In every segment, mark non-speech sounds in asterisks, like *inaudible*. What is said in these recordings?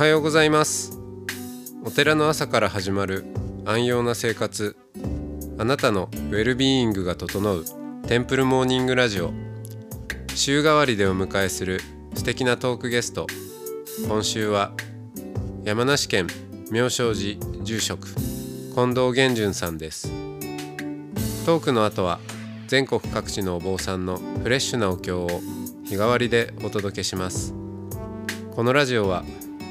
はようございます。お寺の朝から始まる安養な生活。あなたのウェルビーイングが整うテンプルモーニングラジオ。週替わりでお迎えする素敵なトークゲスト。今週は山梨県妙正寺住職近藤源順さんです。トークの後は全国各地のお坊さんのフレッシュなお経を日替わりでお届けします。このラジオは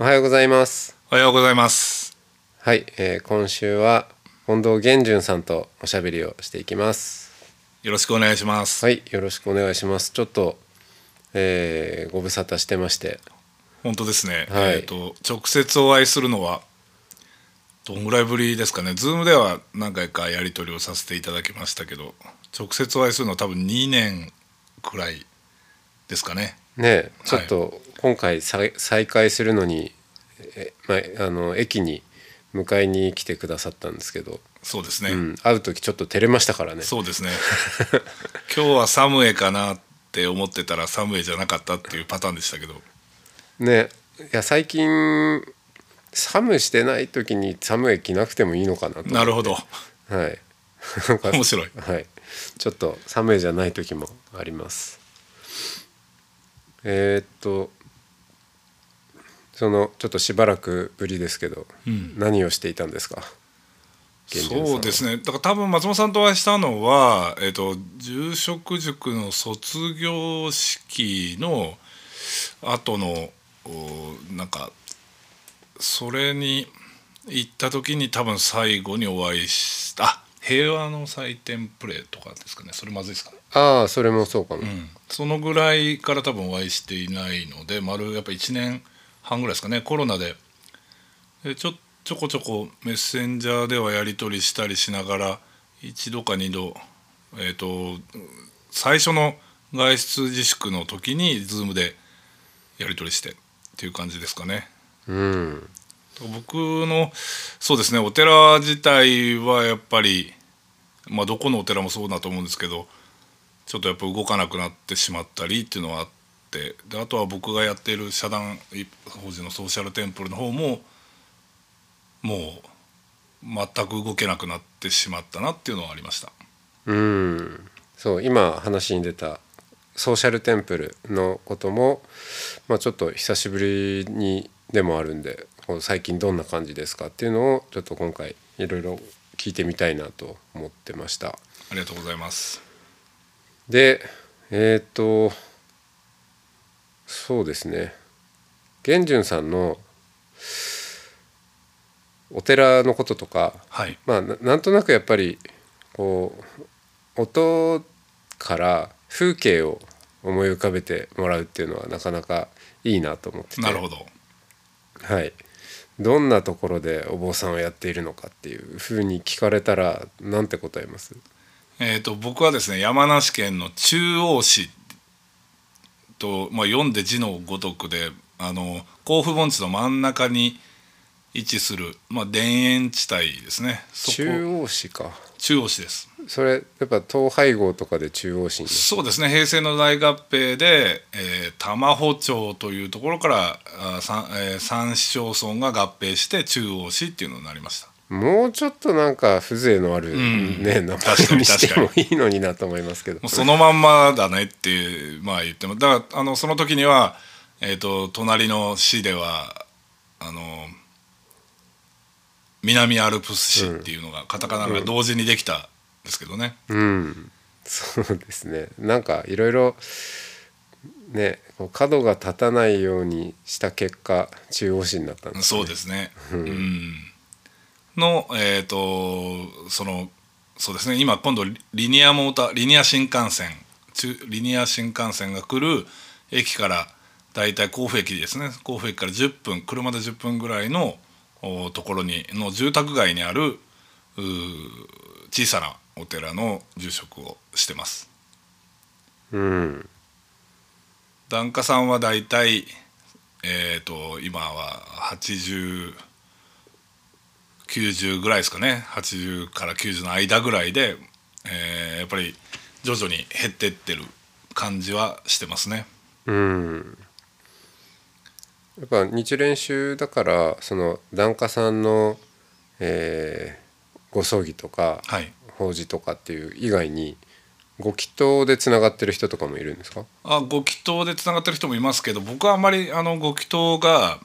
おはようございますおはようございます。はい、えー今週は近藤源順さんとおしゃべりをしていきますよろしくお願いします。はいよろしくお願いしますちょっと、えーご無沙汰してまして本当ですね。はいえっ、と直接お会いするのはどんぐらいぶりですかね。ズームでは何回かやり取りをさせていただきましたけど、直接お会いするのは多分2年くらいですかね。ねちょっと今回再再開するのに、えまあ、あの駅に迎えに来てくださったんですけど、そうですね。うん、会う時ちょっと照れましたからね。そうですね。*laughs* 今日はサムエかなって思ってたらサムエじゃなかったっていうパターンでしたけど、ね。いや最近寒してない時に寒い着なくてもいいのかなとなるほど。はい。*laughs* 面白い。はい。ちょっと寒いじゃない時もありますえーっとそのちょっとしばらくぶりですけど、ん。何をしていたんですか？そうですね。だから多分松本さんとお会いしたのは、えっと住職塾の卒業式の後のおなんかそれに行った時に多分最後にお会いした。あ平和の祭典プレーとかですかね。それまずいですかね、ああそれもそうかも、うん、そのぐらいから多分お会いしていないので丸やっぱ1年半ぐらいですかね。コロナで。でちょちょこちょこメッセンジャーではやり取りしたりしながら一度か二度えっ、と最初の外出自粛の時に Zoom でやり取りしてっていう感じですかね。うん。僕のそうですねお寺自体はやっぱり、まあ、どこのお寺もそうだと思うんですけどちょっとやっぱ動かなくなってしまったりっていうのはあってであとは僕がやっている社団法人のソーシャルテンプルの方ももう全く動けなくなってしまったなっていうのはありました。うんそう今話に出たソーシャルテンプルのことも、まあ、ちょっと久しぶりにでもあるんで最近どんな感じですかっていうのをちょっと今回いろいろ聞いてみたいなと思ってました。ありがとうございます。でえっ、とそうですね源順さんのお寺のこととかはい、まあななんとなくやっぱりこう音から風景を思い浮かべてもらうっていうのはなかなかいいなと思っててなるほど。はい、どんなところでお坊さんをやっているのかっていうふうに聞かれたらなんて答えます？えー、と僕はですね山梨県の中央市と、まあ、読んで字のごとくであの甲府盆地の真ん中に位置する、まあ、田園地帯ですね。中央市か。中央市ですそれやっぱ統廃合とかで中央市にそうですね。平成の大合併で、えー、玉穂町というところからあ三,、えー三市町村が合併して中央市っていうのになりました。もうちょっとなんか風情のある、んね名確かに前にしてもいいのになと思いますけど。そのまんまだねっていうまあ言っても。だからあのその時には、えー、と隣の市ではあの南アルプス市っていうのが、カタカナが同時にできたんですけどね、うん。そうですね。なんかいろいろね角が立たないようにした結果中央市になったんですそうですね、うん。のえっ、とそのそうですね。今今度リニアモーターリニア新幹線中リニア新幹線が来る駅から大体甲府駅ですね。甲府駅から10分車で10分ぐらいのおところにの住宅街にあるう小さなお寺の住職をしてます。うん。檀家さんは大体えっ、と今は8090ぐらいですかね。80から90の間ぐらいで、えーやっぱり徐々に減ってってる感じはしてますね。うん。やっぱ日蓮宗だからその檀家さんの、えーご葬儀とかはい法事とかっていう以外にご祈祷でつながってる人とかもいるんですか？あご祈祷でつながってる人もいますけど僕はあんまりあのご祈祷が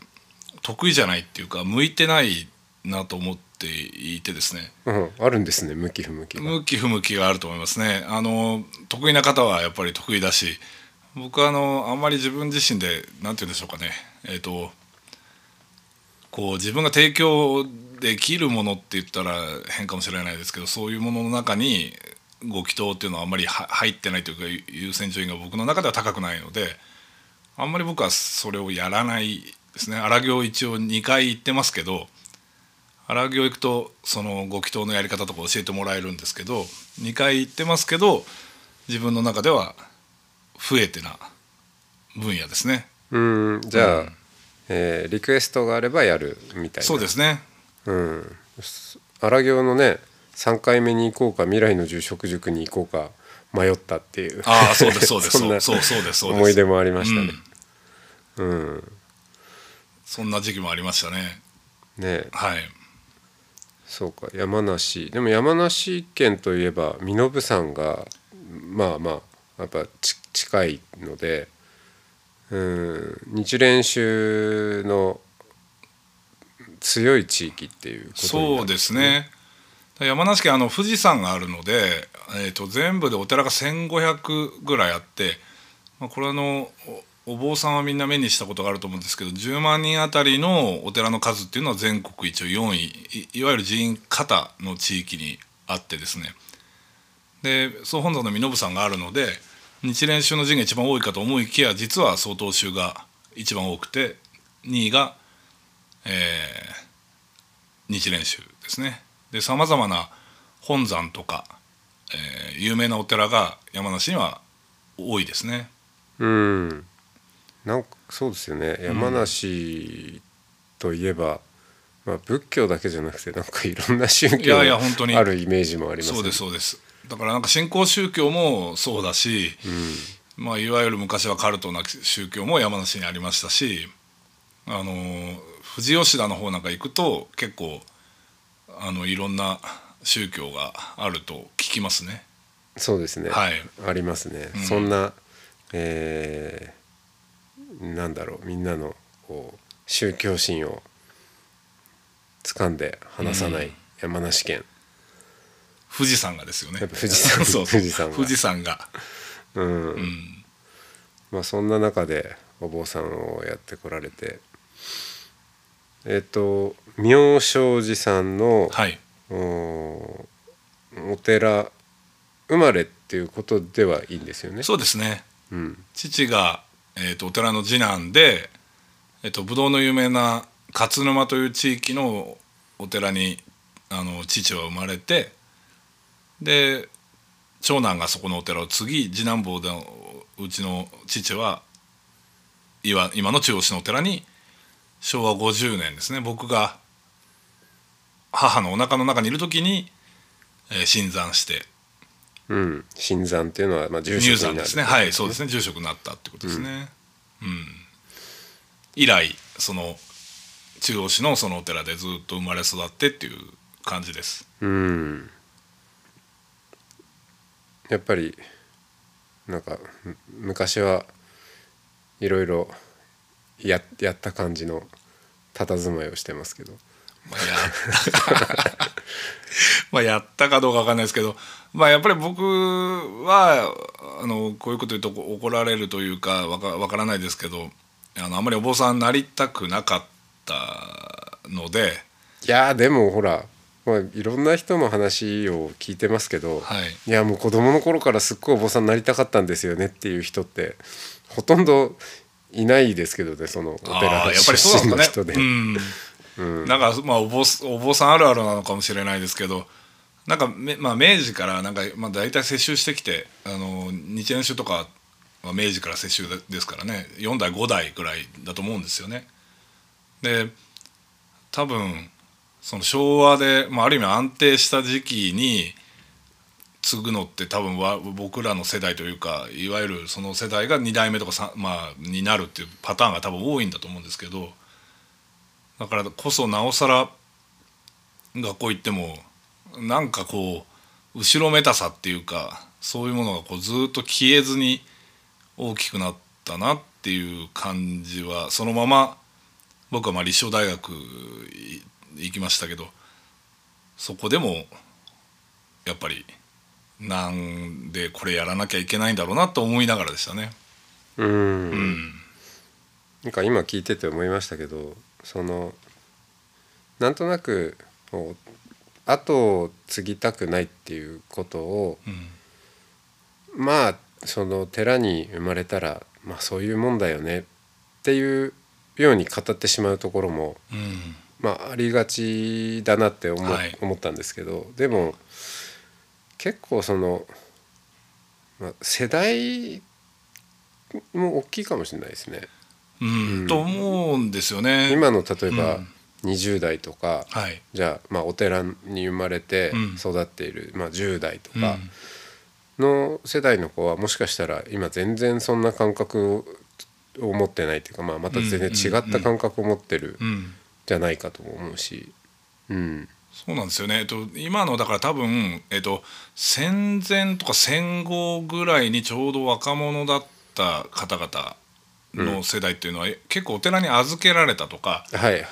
得意じゃないっていうか向いてないなと思っていてですね。うんあるんですね向き不向きが。向き不向きがあると思いますね。あの得意な方はやっぱり得意だし僕はあのあんまり自分自身で何て言うんでしょうかね。えっ、とこう自分が提供できるものって言ったら変かもしれないですけどそういうものの中にご祈祷っていうのはあんまりは入ってないというか優先順位が僕の中では高くないのであんまり僕はそれをやらないですね。荒行一応2回行ってますけど荒行行くとそのご祈祷のやり方とか教えてもらえるんですけど2回行ってますけど自分の中では不得手な分野ですね。うんじゃあ、うん。えーリクエストがあればやるみたいな。そうですねうん。荒行のね3回目に行こうか未来の住職塾に行こうか迷ったっていう。ああそうですそうです。そ *laughs* んなそうそうです。思い出もありましたね。うん。うんそんな時期もありましたね。ね。はい。そうか山梨。でも山梨県といえば身延山がまあまあやっぱち近いのでうん日蓮宗の強い地域っていうことになるそうですね。山梨県あの富士山があるので、えー、と全部でお寺が1,500ぐらいあって、まあ、これあのお坊さんはみんな目にしたことがあると思うんですけど10万人あたりのお寺の数っていうのは全国一応4位いいわゆる寺院方の地域にあってですね。で総本山の身延山があるので日蓮宗の寺が一番多いかと思いきや実は曹洞宗が一番多くて2位が、えー日蓮宗ですね。でさまざまな本山とか、えー有名なお寺が山梨には多いですね。うん。なんかそうですよね。山梨といえば、まあ、仏教だけじゃなくてなんかいろんな宗い教があるイメージもありますそうですそうです。だからなんか新興宗教もそうだし、まあ、いわゆる昔はカルトな宗教も山梨にありましたしあの富士吉田の方なんか行くと結構あのいろんな宗教があると聞きますね。そうですね、はい。ありますね、うん。そんな、えーなんだろうみんなのこう宗教心を掴んで離さない山梨県、富士山がですよね。やっぱ富士山 *laughs* そう。富士山が。富士山が。うん。うん。まあそんな中でお坊さんをやってこられてえっ、と妙正寺さんの、はい。おお寺生まれっていうことではいいんですよね。そうですね。うん父が、えー、とお寺の次男で、えー、とブドウの有名な勝沼という地域のお寺にあの父は生まれてで長男がそこのお寺を継ぎ次男坊でうちの父は今の中央市のお寺に昭和50年ですね。僕が母のお腹の中にいる時に、えー新参して。うん、新山っていうのはまあ住入職になる山ですね。はいそうですね。住職になったってことですね。うん、以来その中央市のそのお寺でずっと生まれ育ってっていう感じです。うん。やっぱりなんかむ昔はいろいろややった感じの佇まいをしてますけど。まあや *laughs* まあやったかどうかわかんないですけど。まあやっぱり僕はあのこういうこと言うと怒られるというかわかわからないですけどあのあんまりお坊さんになりたくなかったので。いやーでもほら、まあ、いろんな人の話を聞いてますけど、はい。いやもう子供の頃からすっごいお坊さんになりたかったんですよねっていう人ってほとんどいないですけどねそのおあ寺ーやっぱりそう出身の人で、なんかまあお坊お坊さんあるあるなのかもしれないですけどなんかめ、まあ、明治からなんか、まあ、大体接収してきてあの日蓮宗とかは明治から接収でですからね4代5代ぐらいだと思うんですよね。で多分その昭和で、まあ、ある意味安定した時期に継ぐのって多分わ僕らの世代というかいわゆるその世代が2代目とか、まあ、になるっていうパターンが多分多いんだと思うんですけどだからこそなおさら学校行ってもなんかこう後ろめたさっていうかそういうものがこうずっと消えずに大きくなったなっていう感じはそのまま僕はまあ立正大学行きましたけどそこでもやっぱりなんでこれやらなきゃいけないんだろうなと思いながらでしたね。うん。うん。なんか今聞いてて思いましたけどそのなんとなく後を継ぎたくないっていうことをうん。まあその寺に生まれたらまあそういうもんだよねっていうように語ってしまうところもうん。まあありがちだなって思,、はい。思ったんですけどでも結構その、まあ、世代も大きいかもしれないですね。うんうん。と思うんですよね。今の例えばうん。20代とか、はい。じゃあまあお寺に生まれてうん。育っている、まあ、10代とうん。かの世代の子はもしかしたら今全然そんな感覚を持ってないっていうか、まあ、また全然違った感覚を持ってるうんじゃないかとも思うし、うん、そうなんですよね、えっと、今のだから多分、えっと、戦前とか戦後ぐらいにちょうど若者だった方々の世代っていうのは、結構お寺に預けられたとかはいはいはい。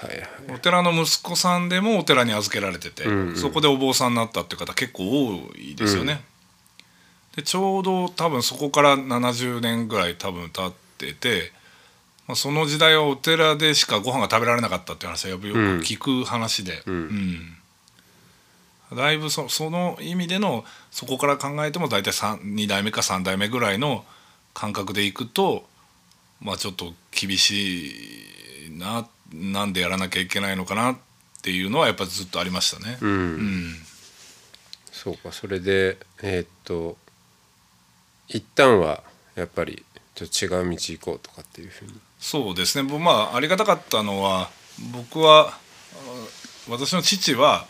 お寺の息子さんでもお寺に預けられてて、うんうん。そこでお坊さんになったっていう方結構多いですよね。でちょうど多分そこから70年ぐらい多分経ってて、まあ、その時代はお寺でしかご飯が食べられなかったっていう話はよく聞く話で、うん。うんだいぶそその意味でのそこから考えても大体2代目か3代目ぐらいの感覚でいくとまあちょっと厳しいななんでやらなきゃいけないのかなっていうのはやっぱずっとありましたね。うんうんそうかそれでえーっと一旦はやっぱりちょっと違う道行こうとかっていうふうに。そうですね僕まあありがたかったのは僕はあ私の父は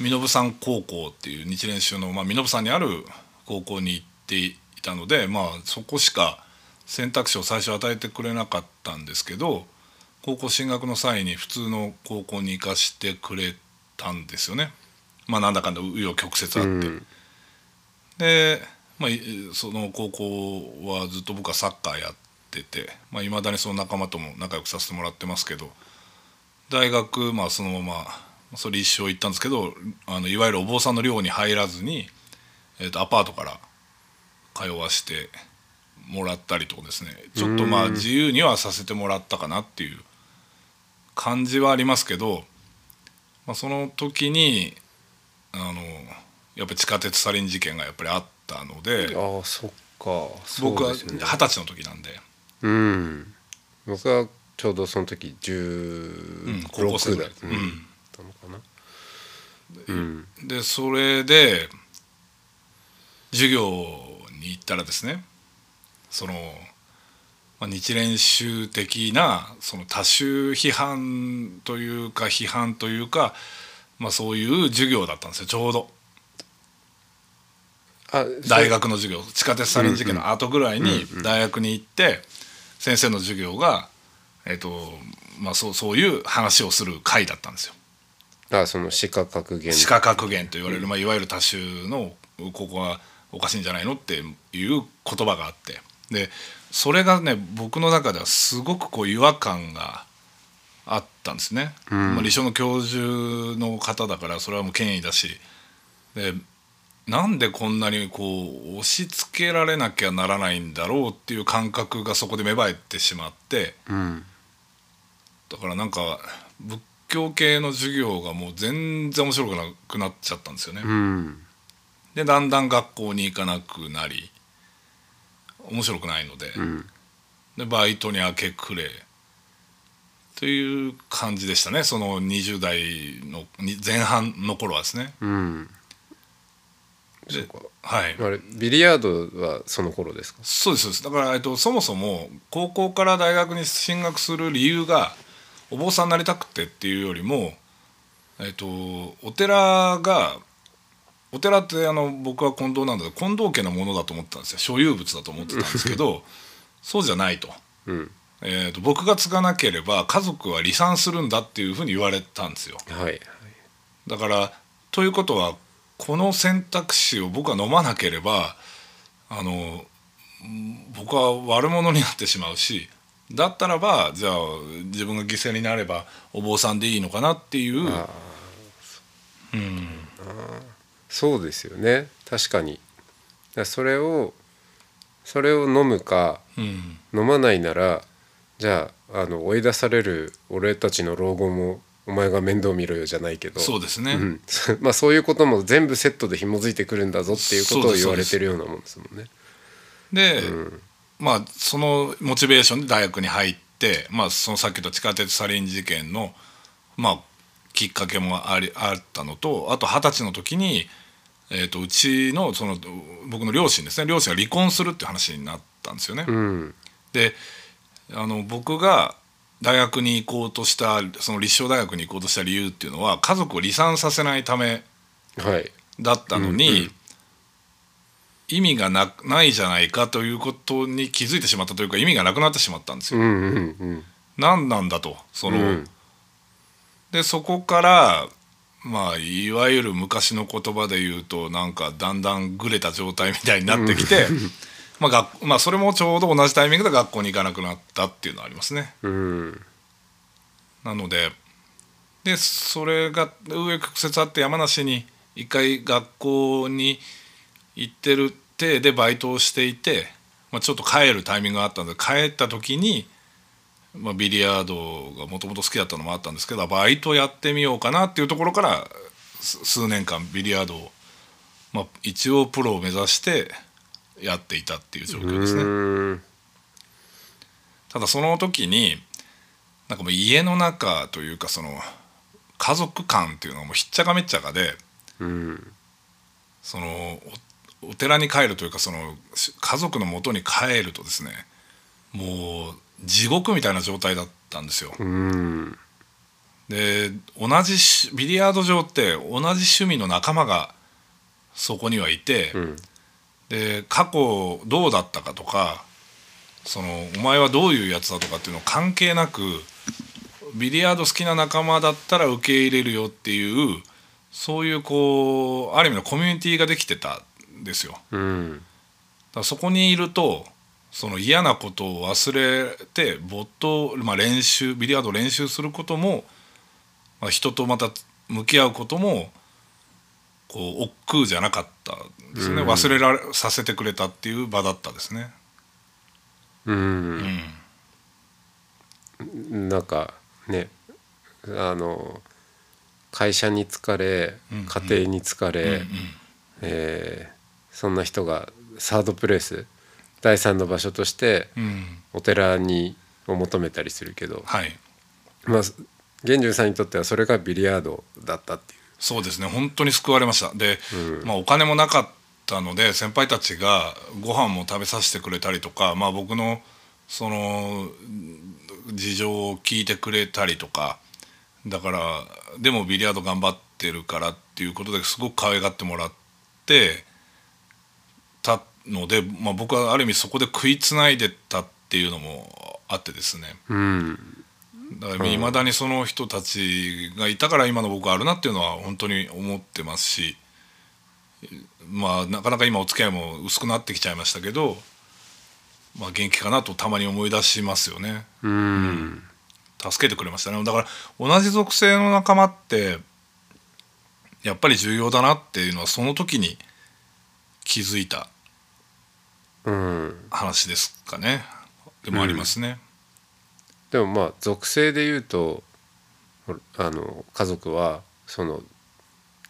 身延山高校っていう日蓮宗の、まあ、身延山にある高校に行っていたので、まあ、そこしか選択肢を最初与えてくれなかったんですけど高校進学の際に普通の高校に行かしてくれたんですよね。まあ、なんだかんだ紆余曲折あって。うんで、まあ、いその高校はずっと僕はサッカーやってていまあ、未だにその仲間とも仲良くさせてもらってますけど大学まあそのままそれ一生行ったんですけどあのいわゆるお坊さんの寮に入らずに、えー、とアパートから通わしてもらったりとかですね。ちょっとまあ自由にはさせてもらったかなっていう感じはありますけど、まあ、その時にあのやっぱり地下鉄サリン事件がやっぱりあったのでああそっか。僕は二十歳の時なんで、うん。僕はちょうどその時うん16高校生ぐらい、だうんうん。うん、でそれで授業に行ったらですねその、まあ、日蓮宗的なその多宗批判というか批判というか、まあ、そういう授業だったんですよちょうど。あ大学の授業地下鉄サリン事件の後ぐらいに大学に行って先生の授業が、えっとまあ、そうそういう話をする会だったんですよ。あその視覚格言視化格言と言われる、まあ、いわゆる多種のここはおかしいんじゃないのっていう言葉があって。でそれがね僕の中ではすごくこう違和感があったんですね。まあ、理想の教授の方だからそれはもう権威だし。でなんでこんなにこう押し付けられなきゃならないんだろうっていう感覚がそこで芽生えてしまって。うん。だからなんか仏教系の授業がもう全然面白くなくなっちゃったんですよね。うん。でだんだん学校に行かなくなり面白くないので、うん。でバイトに明け暮れという感じでしたね。その20代のに前半の頃はですね。うん。はい。あれビリヤードはその頃ですか？そうですそうです。だから、えっと、そもそも高校から大学に進学する理由がお坊さんになりたくてっていうよりも、えっと、お寺がお寺ってあの僕は近藤なんだけど近藤家のものだと思ってたんですよ。所有物だと思ってたんですけどそうじゃないと,、うん。えっと僕が継がなければ家族は離散するんだっていうふうに言われたんですよ。はいだからということはこの選択肢を僕は飲まなければあのうん僕は悪者になってしまうしだったらばじゃあ自分が犠牲になればお坊さんでいいのかなっていう。あうん。そうですよね。確かに。それをそれを飲むかうん。飲まないならじゃああの追い出される俺たちの老後もお前が面倒見ろよじゃないけど。そうですね、うん、*laughs* まあそういうことも全部セットで紐づいてくるんだぞっていうことを言われてるようなもんですもんね。で、まあそのモチベーションで大学に入って、まあ、そのさっき言った地下鉄サリン事件の、まあ、きっかけもありあったのとあと二十歳の時に、えー、とうちのその僕の両親ですね。両親が離婚するっていう話になったんですよね。うん。であの僕が大学に行こうとしたその立正大学に行こうとした理由っていうのは家族を離散させないためはい。だったのに、うんうん意味がなないじゃないかということに気づいてしまったというか意味がなくなってしまったんですよ。うんうんうん何なんだとその、うんでそこからまあいわゆる昔の言葉で言うとなんかだんだんぐれた状態みたいになってきて、*laughs* まあ学まあ、それもちょうど同じタイミングで学校に行かなくなったっていうのはありますね。うんなのででそれが上曲折あって山梨に一回学校に行ってる体でバイトをしていて、まあ、ちょっと帰るタイミングがあったので帰った時に、まあ、ビリヤードがもともと好きだったのもあったんですけどバイトやってみようかなっていうところからす数年間ビリヤードを、まあ、一応プロを目指してやっていたっていう状況ですね。うんただその時になんかもう家の中というかその家族感っていうのがもうひっちゃかめっちゃかでうんそのおお寺に帰るというかそのし家族の元に帰るとですねもう地獄みたいな状態だったんですよ。うんで同じしビリヤード場って同じ趣味の仲間がそこにはいて、うんで過去どうだったかとかそのお前はどういうやつだとかっていうの関係なくビリヤード好きな仲間だったら受け入れるよっていうそういうこうある意味のコミュニティができてたんですよ。うん。らそこにいるとその嫌なことを忘れて没頭、まあ、練習ビリヤードを練習することも、まあ、人とまた向き合うこともこう億劫じゃなかったんですね、うん。忘れられさせてくれたっていう場だったですね。うん。うん。なんかねあの会社に疲れ家庭に疲れ、うんうん。えーそんな人がサードプレイス第三の場所としてうん。お寺にを求めたりするけど、はい。まあ玄順さんにとってはそれがビリヤードだったっていう。そうですね。本当に救われました。で、うん。まあ、お金もなかったので先輩たちがご飯も食べさせてくれたりとか、まあ、僕のその事情を聞いてくれたりとかだからでもビリヤード頑張ってるからっていうことですごく可愛がってもらってたので、まあ、僕はある意味そこで食いつないでたっていうのもあってですね。うん。だからいまだにその人たちがいたから今の僕があるなっていうのは本当に思ってますしまあなかなか今お付き合いも薄くなってきちゃいましたけど、まあ、元気かなとたまに思い出しますよね。うん。助けてくれましたね。だから同じ属性の仲間ってやっぱり重要だなっていうのはその時に気づいた。うん話ですかね。でもありますね。でもまあ属性で言うとあの家族はその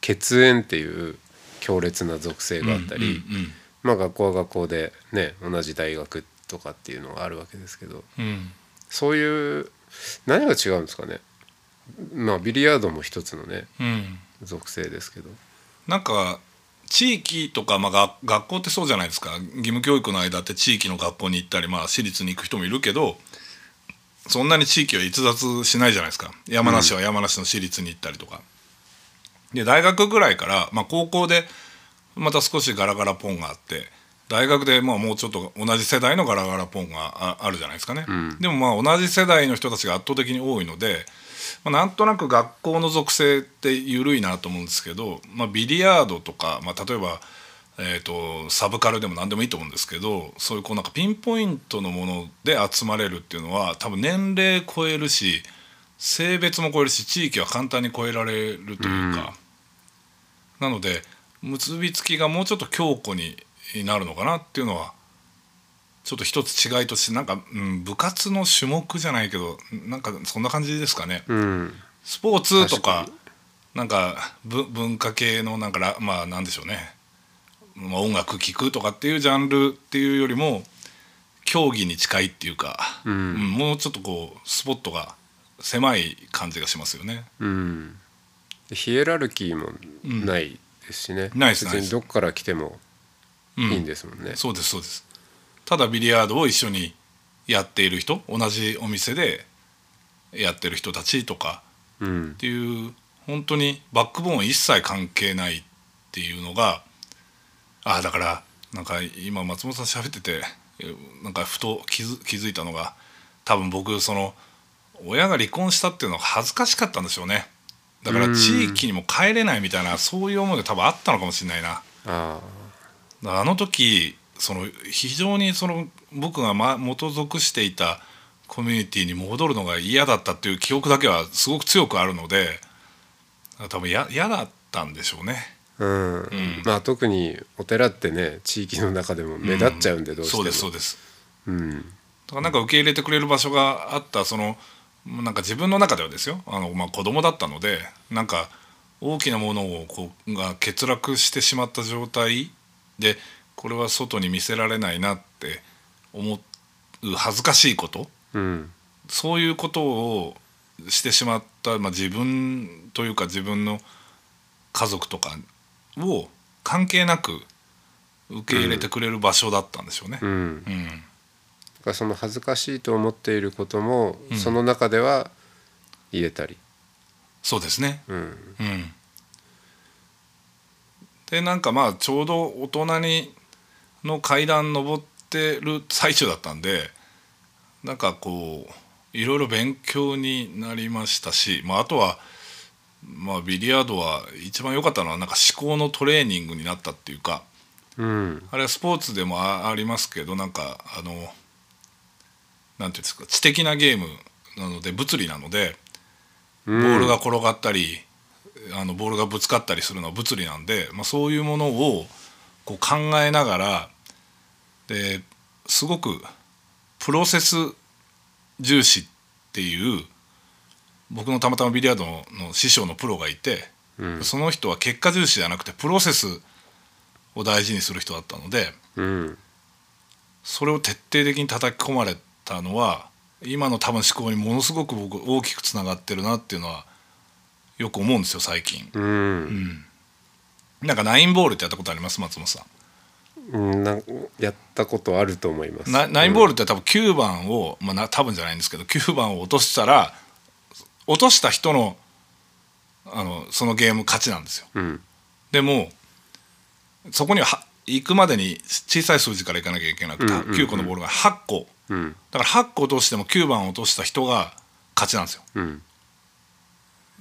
血縁っていう強烈な属性があったり、うんうんうん。まあ学校は学校でね同じ大学とかっていうのがあるわけですけどうんそういう何が違うんですかね。まあビリヤードも一つのねうん。属性ですけど。なんか地域とか、まあ、学校ってそうじゃないですか義務教育の間って地域の学校に行ったり、まあ、私立に行く人もいるけどそんなに地域は逸脱しないじゃないですか山梨は山梨の私立に行ったりとか。で大学ぐらいから、まあ、高校でまた少しガラガラポンがあって大学でまあもうちょっと同じ世代のガラガラポンがああるじゃないですかね、ん。でもまあ同じ世代の人たちが圧倒的に多いので、まあ、なんとなく学校の属性って緩いなと思うんですけど、まあ、ビリヤードとか、まあ、例えば、えー、とサブカルでも何でもいいと思うんですけどそういうこうなんかピンポイントのもので集まれるっていうのは多分年齢超えるし性別も超えるし地域は簡単に超えられるというか、なので結びつきがもうちょっと強固になるのかなっていうのはちょっと一つ違いとしてなんか、うん、部活の種目じゃないけどなんかそんな感じですかね。うん。スポーツとかなんかぶ文化系のなんからまあなんでしょうね、まあ、音楽聴くとかっていうジャンルっていうよりも競技に近いっていうか、うん。うんもうちょっとこうスポットが狭い感じがしますよね。うん。ヒエラルキーもないですしね、ないですないです。別にどっから来ても。うんいいんですもんね、そうですそうです。ただビリヤードを一緒にやっている人同じお店でやってる人たちとかうん。っていう本当にバックボーン一切関係ないっていうのがああだからなんか今松本さん喋っててえなんかふと気づ気づいたのが多分僕その親が離婚したっていうのが恥ずかしかったんでしょうね。だから地域にも帰れないみたいなそういう思いが多分あったのかもしれないな。あの時その非常にその僕がま元属していたコミュニティに戻るのが嫌だったっていう記憶だけはすごく強くあるので多分や嫌だったんでしょうね。あうん、まあ特にお寺ってね地域の中でも目立っちゃうんでどうしても、そうですそうです。うん。だからなんか受け入れてくれる場所があったそのなんか自分の中ではですよ。あの、まあ、子供だったのでなんか大きなものをこうが欠落してしまった状態でこれは外に見せられないなって思う恥ずかしいこと？うん。そういうことをしてしまった、まあ、自分というか自分の家族とかを関係なく受け入れてくれる場所だったんでしょうね。うん。うその恥ずかしいと思っていることも、うん。その中では言えたり、そうですね。うん。うん、でなんかまあちょうど大人にの階段登ってる最中だったんでなんかこういろいろ勉強になりましたし、まあ、あとは、まあ、ビリヤードは一番良かったのはなんか思考のトレーニングになったっていうかうんあれはスポーツでもあありますけどなんかあのなんていうんですか知的なゲームなので物理なので。ボボールが転がったり、あのボールがぶつかったりするのは物理なんで、まあ、そういうものをこう考えながらですごくプロセス重視っていう僕のたまたまビリヤードの師匠のプロがいて、うん。その人は結果重視じゃなくてプロセスを大事にする人だったのでうん。それを徹底的に叩き込まれたのは今の多分思考にものすごく僕大きくつながってるなっていうのはよく思うんですよ最近。うん。うん。なんかナインボールってやったことあります？松本さうんなんやったことあると思います。ん。ナナインボールって多分9番を、まあな多分じゃないんですけど9番を落としたら落とした人のあのそのゲーム勝ちなんですよ。うん。でもそこにはは行くまでに小さい数字からいかなきゃいけなくて、うんうんうん。9個のボールが8個。うん。だから8個落としても9番を落とした人が勝ちなんですよ。うん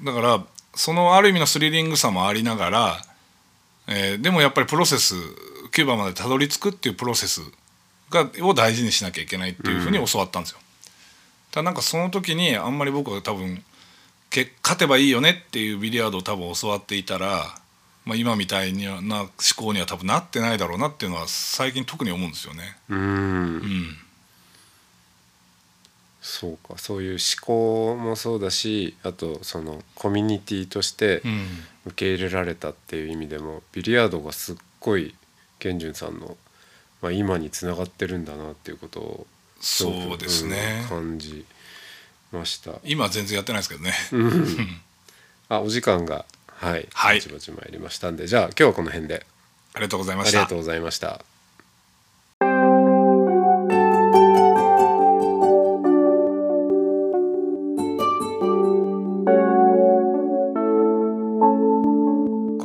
だからそのある意味のスリリングさもありながら、えーでもやっぱりプロセス9番までたどり着くっていうプロセスがを大事にしなきゃいけないっていうふうに教わったんですよ。ただなんかその時にあんまり僕は多分け勝てばいいよねっていうビリヤードを多分教わっていたら、まあ、今みたいな思考には多分なってないだろうなっていうのは最近特に思うんですよね。うんうん、そうか。そういう思考もそうだしあとそのコミュニティとしてうん。受け入れられたっていう意味でもビリヤードがすっごい玄順さんのまあ、今につながってるんだなっていうことをそうですね。うん感じました。今全然やってないですけどね、*laughs* あお時間がはい、はい。ぼちぼち参りましたんでじゃあ今日はこの辺で。ありがとうございました。ありがとうございました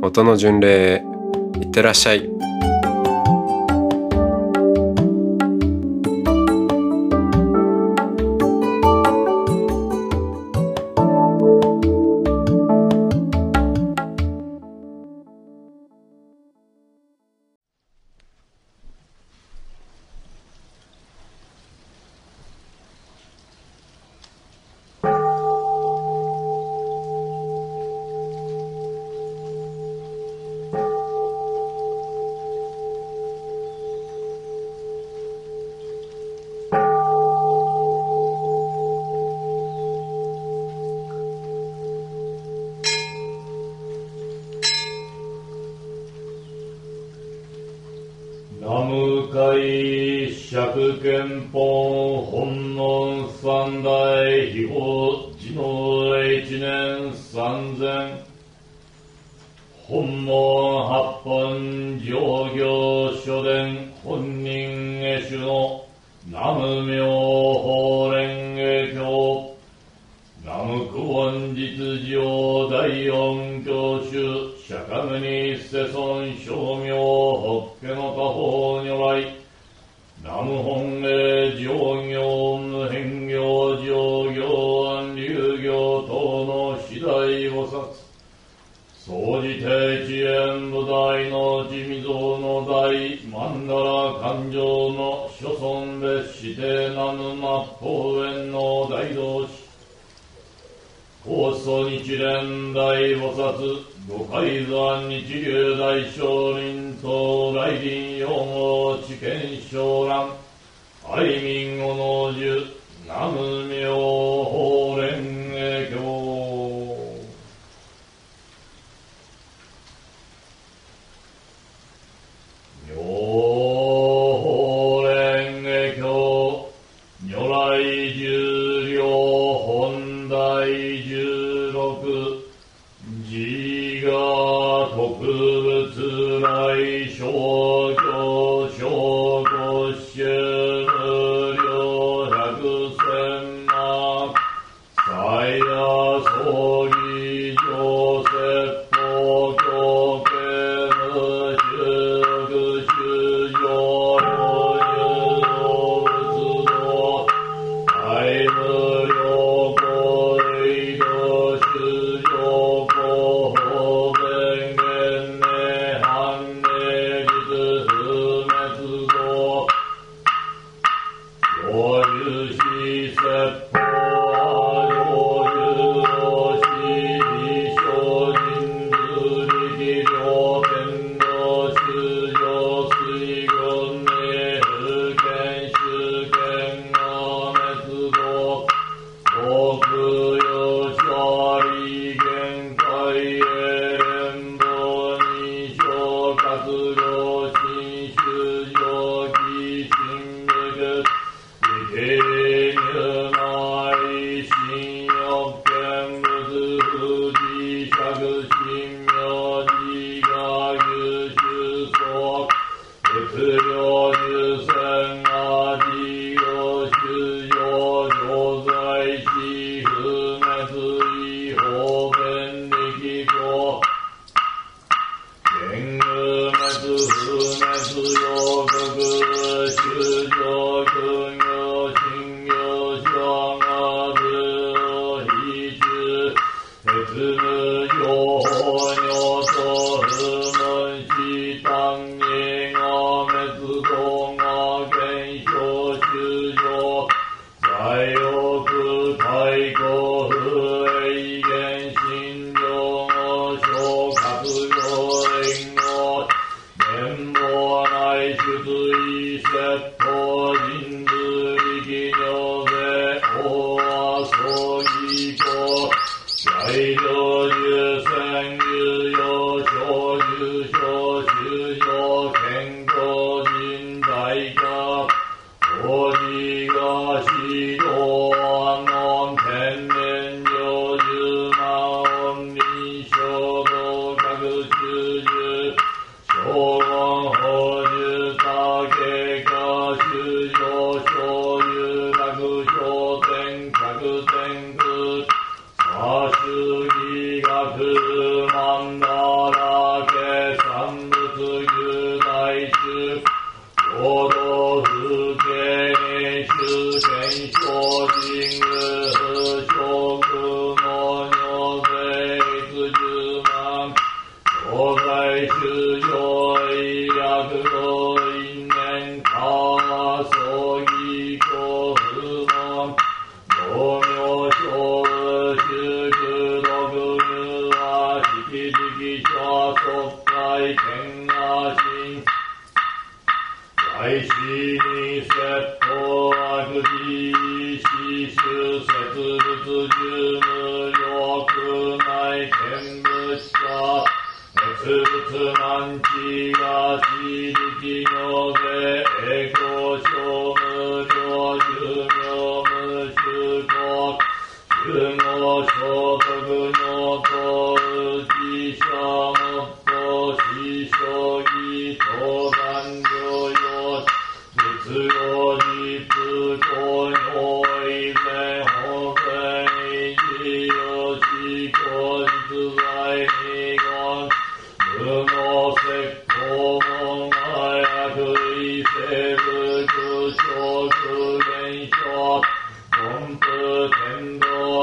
音の巡礼いってらっしゃい。無久遠実上第四教主釈迦牟尼世尊称名法華の家宝如来。南無本願上行無変行上行安流行等の次第菩薩。総じて知縁部大の地味蔵の大。曼荼羅勘定の諸尊別して南無末法園の大同士高祖日蓮大菩薩五海山日流大聖林と来臨用語知見昇蘭愛民五能樹南無法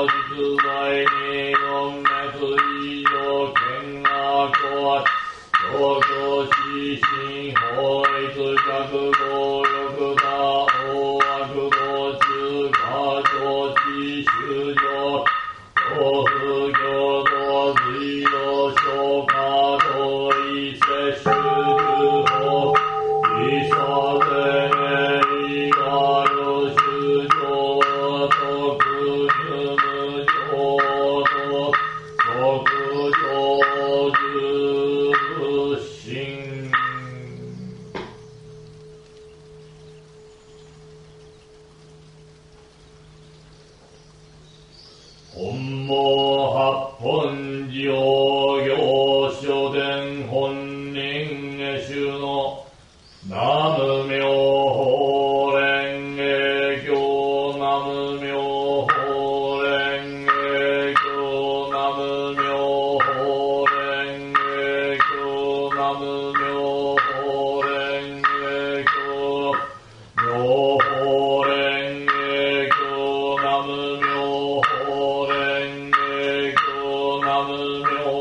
実在に音楽以上見学は東京地震法律学部 Senhor.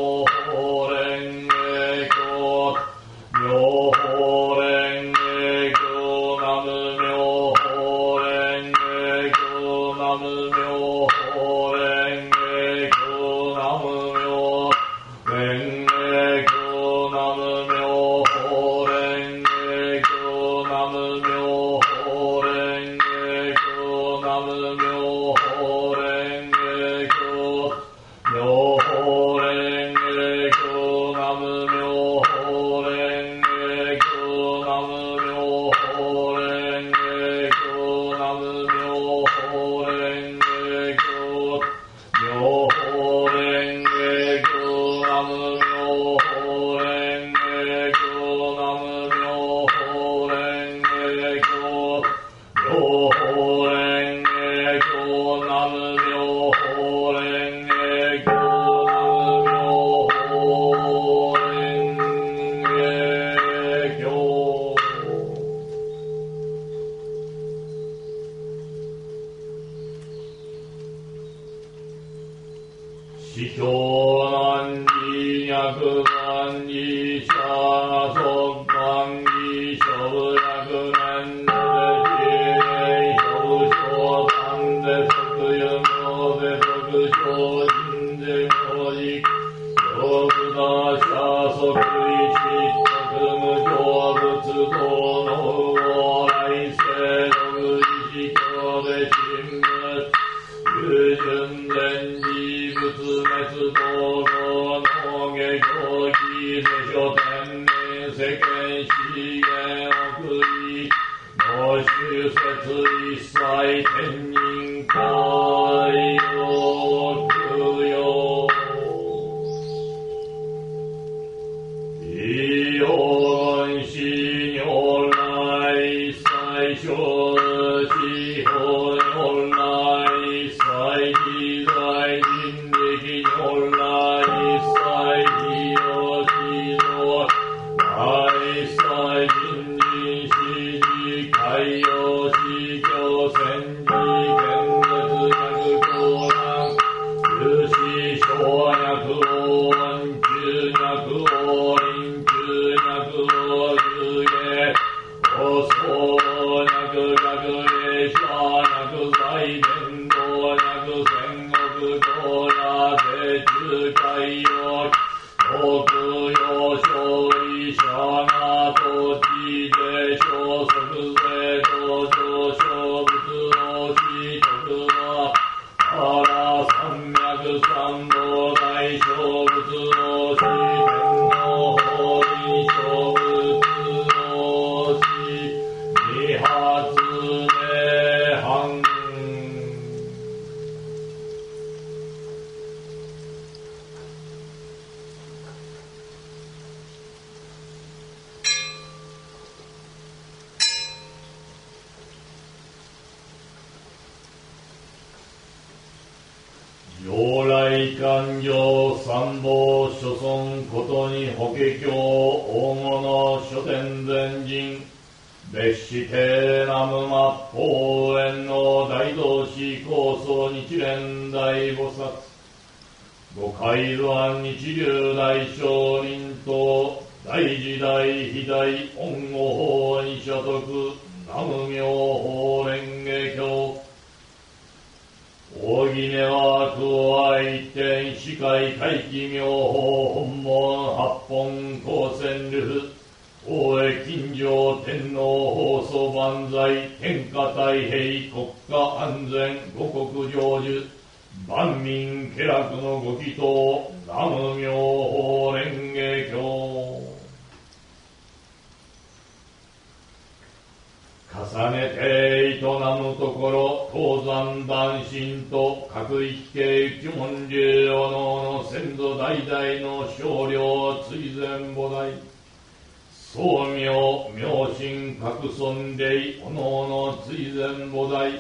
Father. 大宜根は空愛天司会大気妙法本門八本光線流大江金城天皇放送万歳天下太平国家安全五国成就万民家楽のご祈祷南無妙法蓮華経。重ねて営むところ東山男神と各一系一門流おのの先祖代々の少量追善母代宗明明神各尊霊おのの追善母代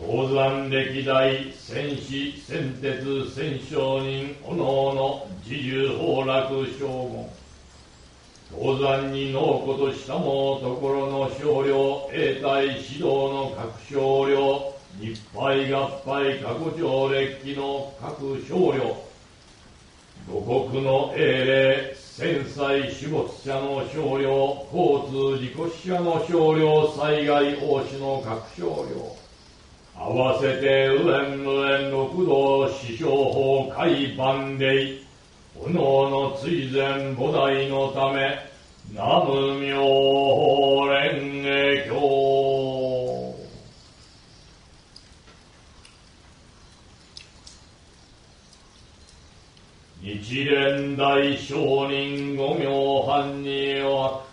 東山歴代戦士戦鉄戦商人おのの自重崩落将軍東山に納子としたもところの少量永代指導の各少量日配合配過去上列記の各少量五国の英霊戦災死没者の少量交通事故死者の少量災害応死の各少量合わせて右縁無縁六道師匠法海万礼おのおの追善菩提のため、南無妙法蓮華経。日蓮大聖人五名半には、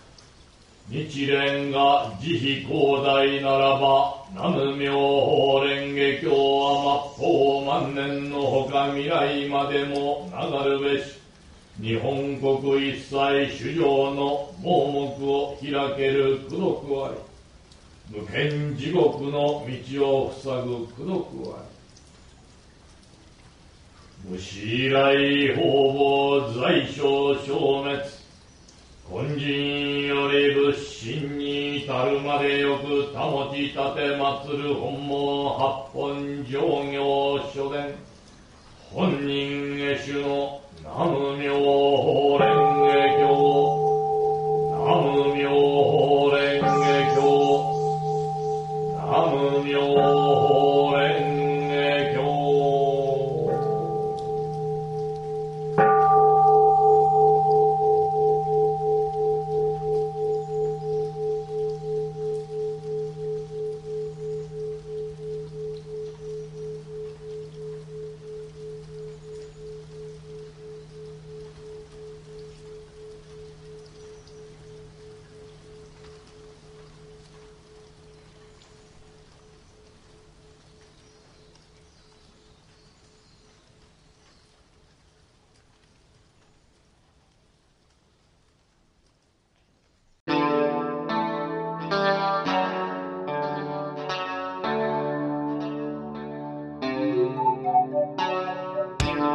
日蓮が慈悲広大ならば、南無妙法蓮華経は末法万年のほか未来までも流るべし。日本国一切主上の盲目を開ける功徳あり。無権地獄の道を塞ぐ功徳あり。無視以来方々在所消滅。本人より仏心に至るまでよく保ち立て祀る本望八本上行所伝。本人下手の南無妙法蓮